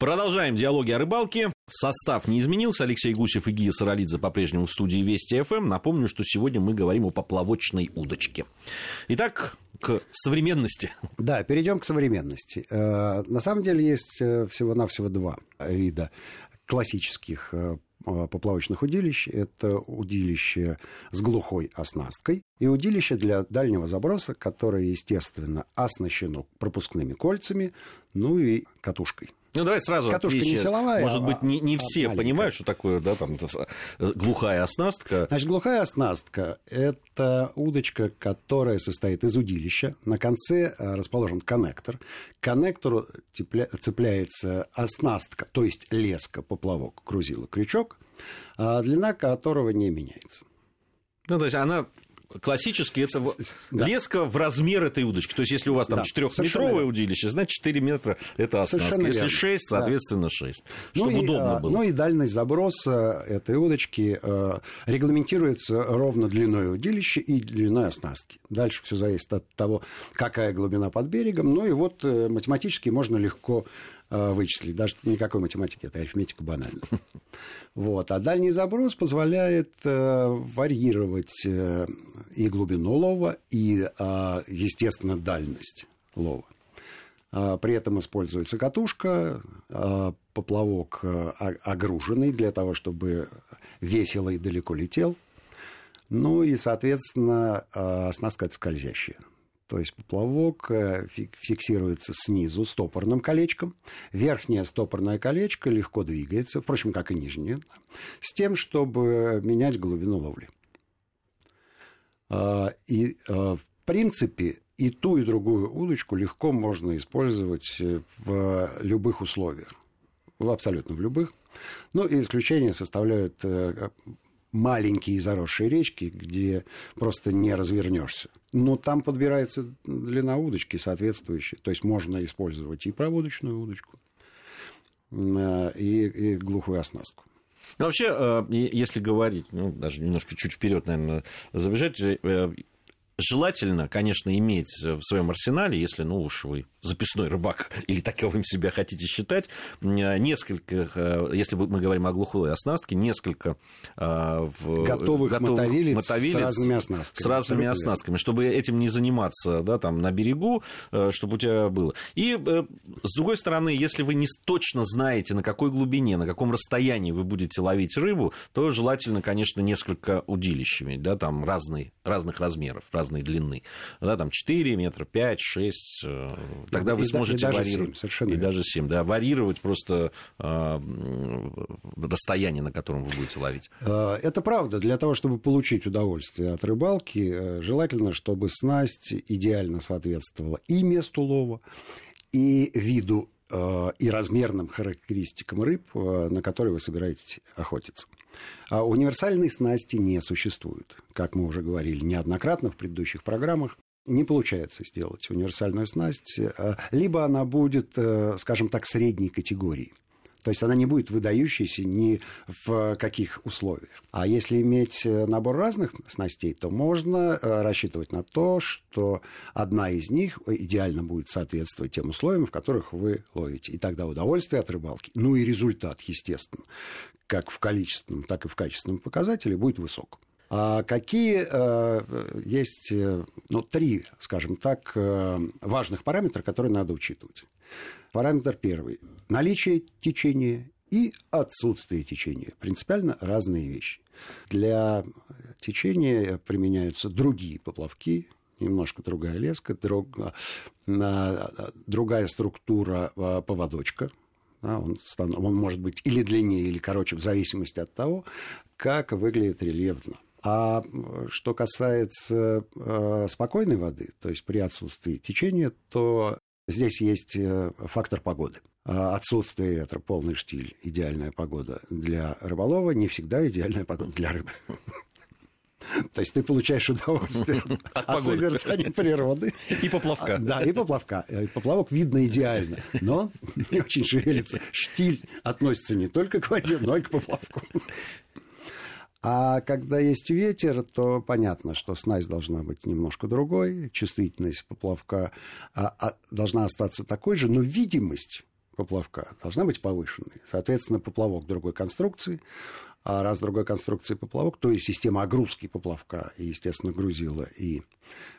Продолжаем диалоги о рыбалке. Состав не изменился. Алексей Гусев и Гия Саралидзе по-прежнему в студии Вести ФМ. Напомню, что сегодня мы говорим о поплавочной удочке. Итак, к современности. Да, перейдем к современности. Э, на самом деле есть э, всего-навсего два вида классических э, поплавочных удилищ. Это удилище с глухой оснасткой и удилище для дальнего заброса, которое, естественно, оснащено пропускными кольцами, ну и катушкой. Ну, давай сразу Катушка отвечу. не силовая, Может быть, не, не а все маленькая. понимают, что такое, да, там, глухая оснастка. Значит, глухая оснастка – это удочка, которая состоит из удилища. На конце э, расположен коннектор. К коннектору цепляется оснастка, то есть леска, поплавок, грузило, крючок, а длина которого не меняется. Ну, то есть она классически это да. леска в размер этой удочки. То есть, если у вас там да, 4-метровое удилище, значит, 4 метра это оснастка. Совершенно если верно. 6, соответственно, 6. Ну чтобы и, удобно а, было. Ну и дальность заброса этой удочки э, регламентируется ровно длиной удилища и длиной оснастки. Дальше все зависит от того, какая глубина под берегом. Ну и вот э, математически можно легко вычислить. Даже никакой математики, это арифметика банальная. Вот. А дальний заброс позволяет э, варьировать э, и глубину лова, и, э, естественно, дальность лова. Э, при этом используется катушка, э, поплавок э, огруженный для того, чтобы весело и далеко летел. Ну и, соответственно, э, оснастка скользящая. То есть поплавок э, фиксируется снизу стопорным колечком. Верхнее стопорное колечко легко двигается, впрочем, как и нижнее, с тем, чтобы менять глубину ловли. А, и, а, в принципе, и ту, и другую удочку легко можно использовать э, в любых условиях. В абсолютно в любых. Ну, и исключение составляют э, маленькие заросшие речки, где просто не развернешься. Но там подбирается длина удочки соответствующая. То есть можно использовать и проводочную удочку, э, и, и глухую оснастку. Ну, вообще, э, если говорить, ну, даже немножко чуть вперед, наверное, забежать, э, желательно, конечно, иметь в своем арсенале, если, ну уж вы записной рыбак или таковым себя хотите считать, несколько, э, если мы говорим о глухой оснастке, несколько э, готовых, готовых мотовилец, мотовилец с разными оснастками. С разными оснастками, чтобы этим не заниматься да, там, на берегу, э, чтобы у тебя было. И с другой стороны, если вы не точно знаете, на какой глубине, на каком расстоянии вы будете ловить рыбу, то желательно, конечно, несколько удилищами, да, там разные, разных размеров, разной длины. Да, там 4 метра, 5, 6, Тогда и, вы сможете и даже варьировать. 7, совершенно и верно. даже 7, да, варьировать просто э, расстояние, на котором вы будете ловить. А, это правда. Для того, чтобы получить удовольствие от рыбалки, э, желательно, чтобы снасть идеально соответствовала и месту лова, и виду э, и размерным характеристикам рыб, э, на которые вы собираетесь охотиться. А универсальной снасти не существует. Как мы уже говорили неоднократно в предыдущих программах, не получается сделать универсальную снасть, э, либо она будет, э, скажем так, средней категории. То есть она не будет выдающейся ни в каких условиях. А если иметь э, набор разных снастей, то можно рассчитывать на то, что одна из них идеально будет соответствовать тем условиям, в которых вы ловите. И тогда удовольствие от рыбалки, ну и результат, естественно, как в количественном, так и в качественном показателе будет высок. А какие э, есть, э, ну, три, скажем так, э, важных параметра, которые надо учитывать? Параметр первый. Наличие течения и отсутствие течения. Принципиально разные вещи. Для течения применяются другие поплавки, немножко другая леска, друг, другая структура поводочка. он, он может быть или длиннее, или короче, в зависимости от того, как выглядит рельеф дна. А что касается э, спокойной воды, то есть при отсутствии течения, то здесь есть э, фактор погоды. А отсутствие ветра, полный штиль, идеальная погода для рыболова, не всегда идеальная погода для рыбы. То есть ты получаешь удовольствие от, от созерцания природы. И поплавка. Да, и поплавка. И поплавок видно идеально, но не очень шевелится. Штиль относится не только к воде, но и к поплавку. А когда есть ветер, то понятно, что снасть должна быть немножко другой, чувствительность поплавка а, а, должна остаться такой же, но видимость поплавка должна быть повышенной. Соответственно, поплавок другой конструкции, а раз другой конструкции поплавок, то и система огрузки поплавка, и, естественно, грузила и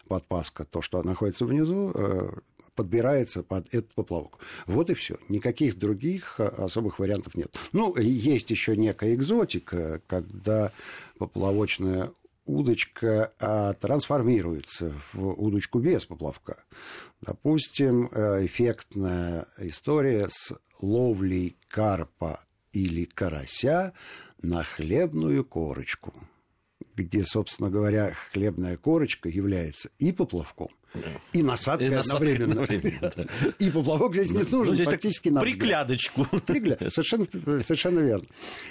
подпаска, то, что находится внизу, э, подбирается под этот поплавок. Вот и все. Никаких других э, особых вариантов нет. Ну, есть еще некая экзотика, когда поплавочная удочка а, трансформируется в удочку без поплавка. Допустим, э, эффектная история с ловлей карпа или карася на хлебную корочку, где, собственно говоря, хлебная корочка является и поплавком, и насадкой и одновременно. одновременно да. И поплавок здесь не ну, нужен, ну, практически на Приглядочку. Пригля... Совершенно, совершенно верно.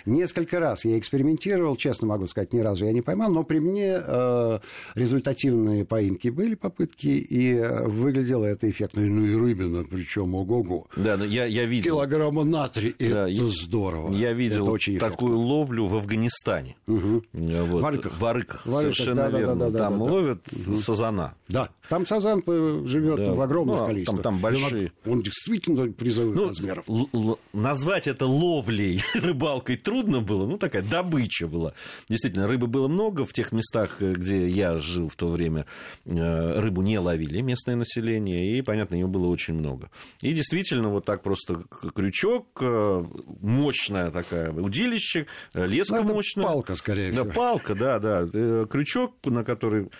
Несколько раз я экспериментировал, честно могу сказать, ни разу я не поймал, но при мне э, результативные поимки были попытки, и э, выглядело это эффектно. Ну и рыбина, причем ого-го. Да, но я, я видел. Килограмма натрия, да, это я, здорово. Я видел это очень такую ловлю в Афганистане. Угу. Вот. В Арыках. В Арыках, совершенно да, верно. Да, да, да, там да, ловят сазана. Да, там сазан живет да. в огромных ну, а количествах. Там, там большие. Он, он действительно призовых ну, размеров. Л- л- назвать это ловлей, рыбалкой трудно было. Ну, такая добыча была. Действительно, рыбы было много в тех местах, где я жил в то время. Э, рыбу не ловили местное население, и, понятно, ее было очень много. И действительно, вот так просто крючок, э, мощная такая удилище, э, леска ну, мощная. палка, скорее всего. Да, палка, да, да. Крючок, на который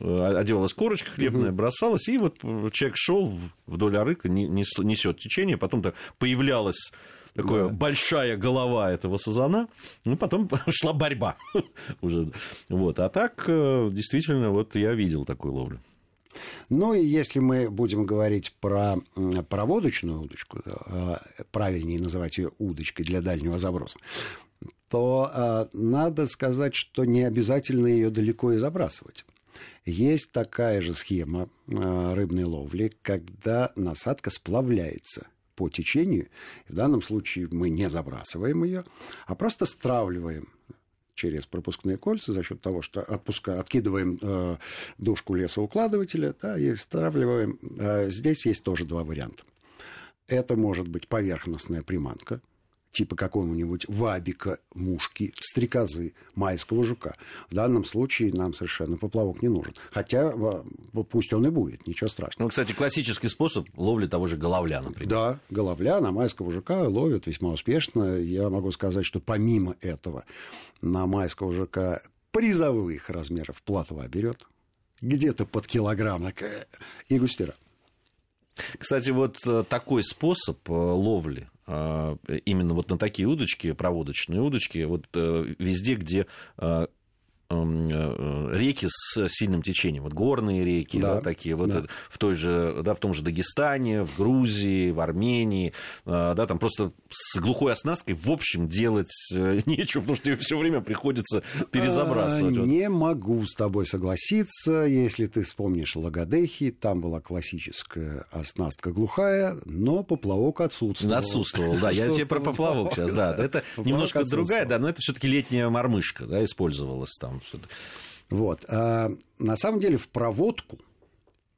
одевалась корочка хлебная, угу. бросалась, и вот человек шел вдоль арыка, несет течение, потом то появлялась такая да. большая голова этого сазана, ну, потом шла борьба уже. Вот. А так, э, действительно, вот я видел такую ловлю. Ну и если мы будем говорить про проводочную удочку, а, правильнее называть ее удочкой для дальнего заброса, то надо сказать, что не обязательно ее далеко и забрасывать. Есть такая же схема а, рыбной ловли, когда насадка сплавляется по течению. В данном случае мы не забрасываем ее, а просто стравливаем через пропускные кольца за счет того, что отпуска, откидываем э, дужку лесоукладывателя да, и стравливаем. Э, здесь есть тоже два варианта. Это может быть поверхностная приманка – типа какого-нибудь вабика, мушки, стрекозы, майского жука. В данном случае нам совершенно поплавок не нужен. Хотя пусть он и будет, ничего страшного. Ну, кстати, классический способ ловли того же головля, например. Да, головля на майского жука ловят весьма успешно. Я могу сказать, что помимо этого на майского жука призовых размеров платва берет где-то под килограмм и густера. Кстати, вот э, такой способ э, ловли именно вот на такие удочки, проводочные удочки, вот везде, где э, реки с сильным течением, вот горные реки, да, да такие, вот да. в той же, да, в том же Дагестане, в Грузии, в Армении, э, да, там просто с глухой оснасткой, в общем, делать э, нечего, потому что ее все время приходится перезабрасывать. А, не могу с тобой согласиться, если ты вспомнишь Лагодехи, там была классическая оснастка глухая, но поплавок отсутствовал. Отсутствовал, да, я тебе про поплавок сейчас, да, это немножко другая, да, но это все-таки летняя мормышка, да, использовалась там что-то. Вот. А на самом деле в проводку,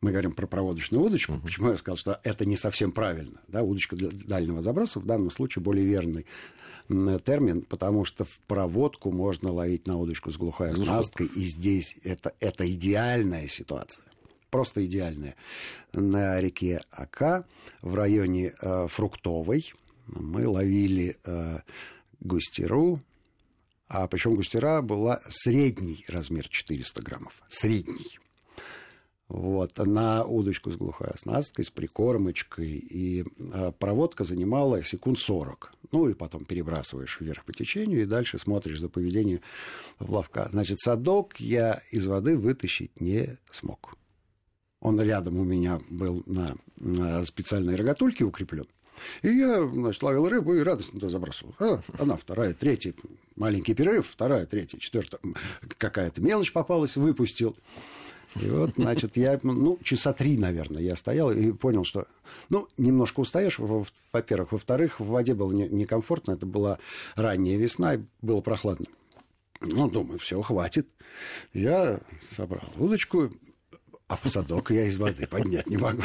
мы говорим про проводочную удочку, uh-huh. почему я сказал, что это не совсем правильно. Да, удочка для дальнего заброса в данном случае более верный термин, потому что в проводку можно ловить на удочку с глухой оснасткой, и здесь это, это идеальная ситуация. Просто идеальная. На реке Ака в районе э, Фруктовой мы ловили э, густеру, а причем густера была средний размер 400 граммов. Средний. Вот, на удочку с глухой оснасткой, с прикормочкой, и а, проводка занимала секунд 40. Ну, и потом перебрасываешь вверх по течению, и дальше смотришь за поведением плавка. Значит, садок я из воды вытащить не смог. Он рядом у меня был на, на специальной рогатульке укреплен. И я, значит, ловил рыбу и радостно туда забрасывал. А, она вторая, третья, маленький перерыв, вторая, третья, четвертая. Какая-то мелочь попалась, выпустил. И вот, значит, я, ну, часа три, наверное, я стоял и понял, что, ну, немножко устаешь, во-первых. Во-вторых, в воде было некомфортно, это была ранняя весна, и было прохладно. Ну, думаю, все, хватит. Я собрал удочку, а посадок я из воды поднять не могу.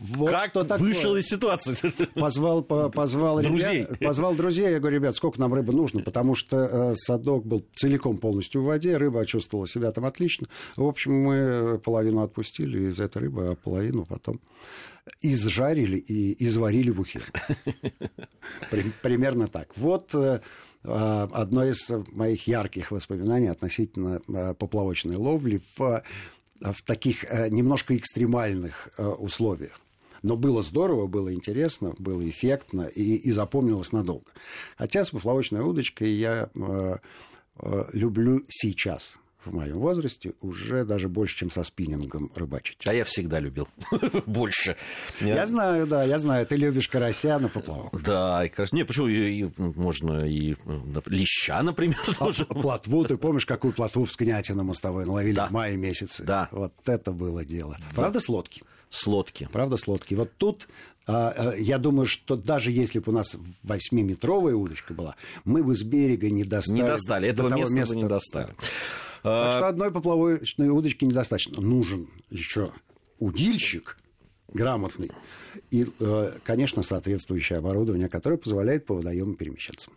Вот как что вышел из ситуации? Позвал, по, позвал друзей. Ребят, позвал друзей. Я говорю, ребят, сколько нам рыбы нужно? Потому что э, садок был целиком полностью в воде, рыба чувствовала себя там отлично. В общем, мы половину отпустили из этой рыбы, а половину потом изжарили и изварили в ухе. Примерно так. Вот э, а, одно из моих ярких воспоминаний относительно э, поплавочной ловли в, в таких э, немножко экстремальных условиях. Но было здорово, было интересно, было эффектно и, и запомнилось надолго. Хотя с поплавочной удочкой я э, э, люблю сейчас в моем возрасте уже даже больше, чем со спиннингом рыбачить. А я всегда любил больше. Я знаю, да, я знаю. Ты любишь карася на поплавок. Да, и карася. Не, почему можно и леща, например, а, тоже. Плотву, ты помнишь, какую плотву в Скнятино мостовой наловили в мае месяце? Да. Вот это было дело. Правда, с лодки? С лодки. Правда, с лодки. Вот тут а, а, я думаю, что даже если бы у нас восьмиметровая удочка была, мы бы с берега не достали. Не достали, этого места, не достали. Так что одной поплавочной удочки недостаточно. Нужен еще удильщик грамотный и, э, конечно, соответствующее оборудование, которое позволяет по водоему перемещаться.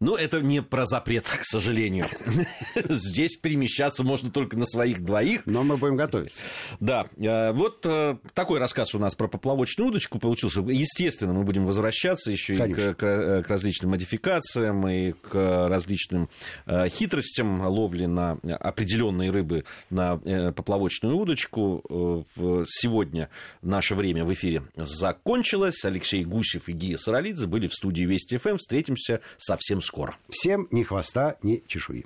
Ну, это не про запрет, к сожалению. Здесь перемещаться можно только на своих двоих. Но мы будем готовиться. Да. Э, вот э, такой рассказ у нас про поплавочную удочку получился. Естественно, мы будем возвращаться еще и к, к, э, к различным модификациям и к различным хитростям ловли на определенные рыбы на поплавочную удочку. Сегодня наше время в эфире закончилось. Алексей Гусев и Гия Саралидзе были в студии Вести ФМ. Встретимся совсем скоро. Всем ни хвоста, ни чешуи.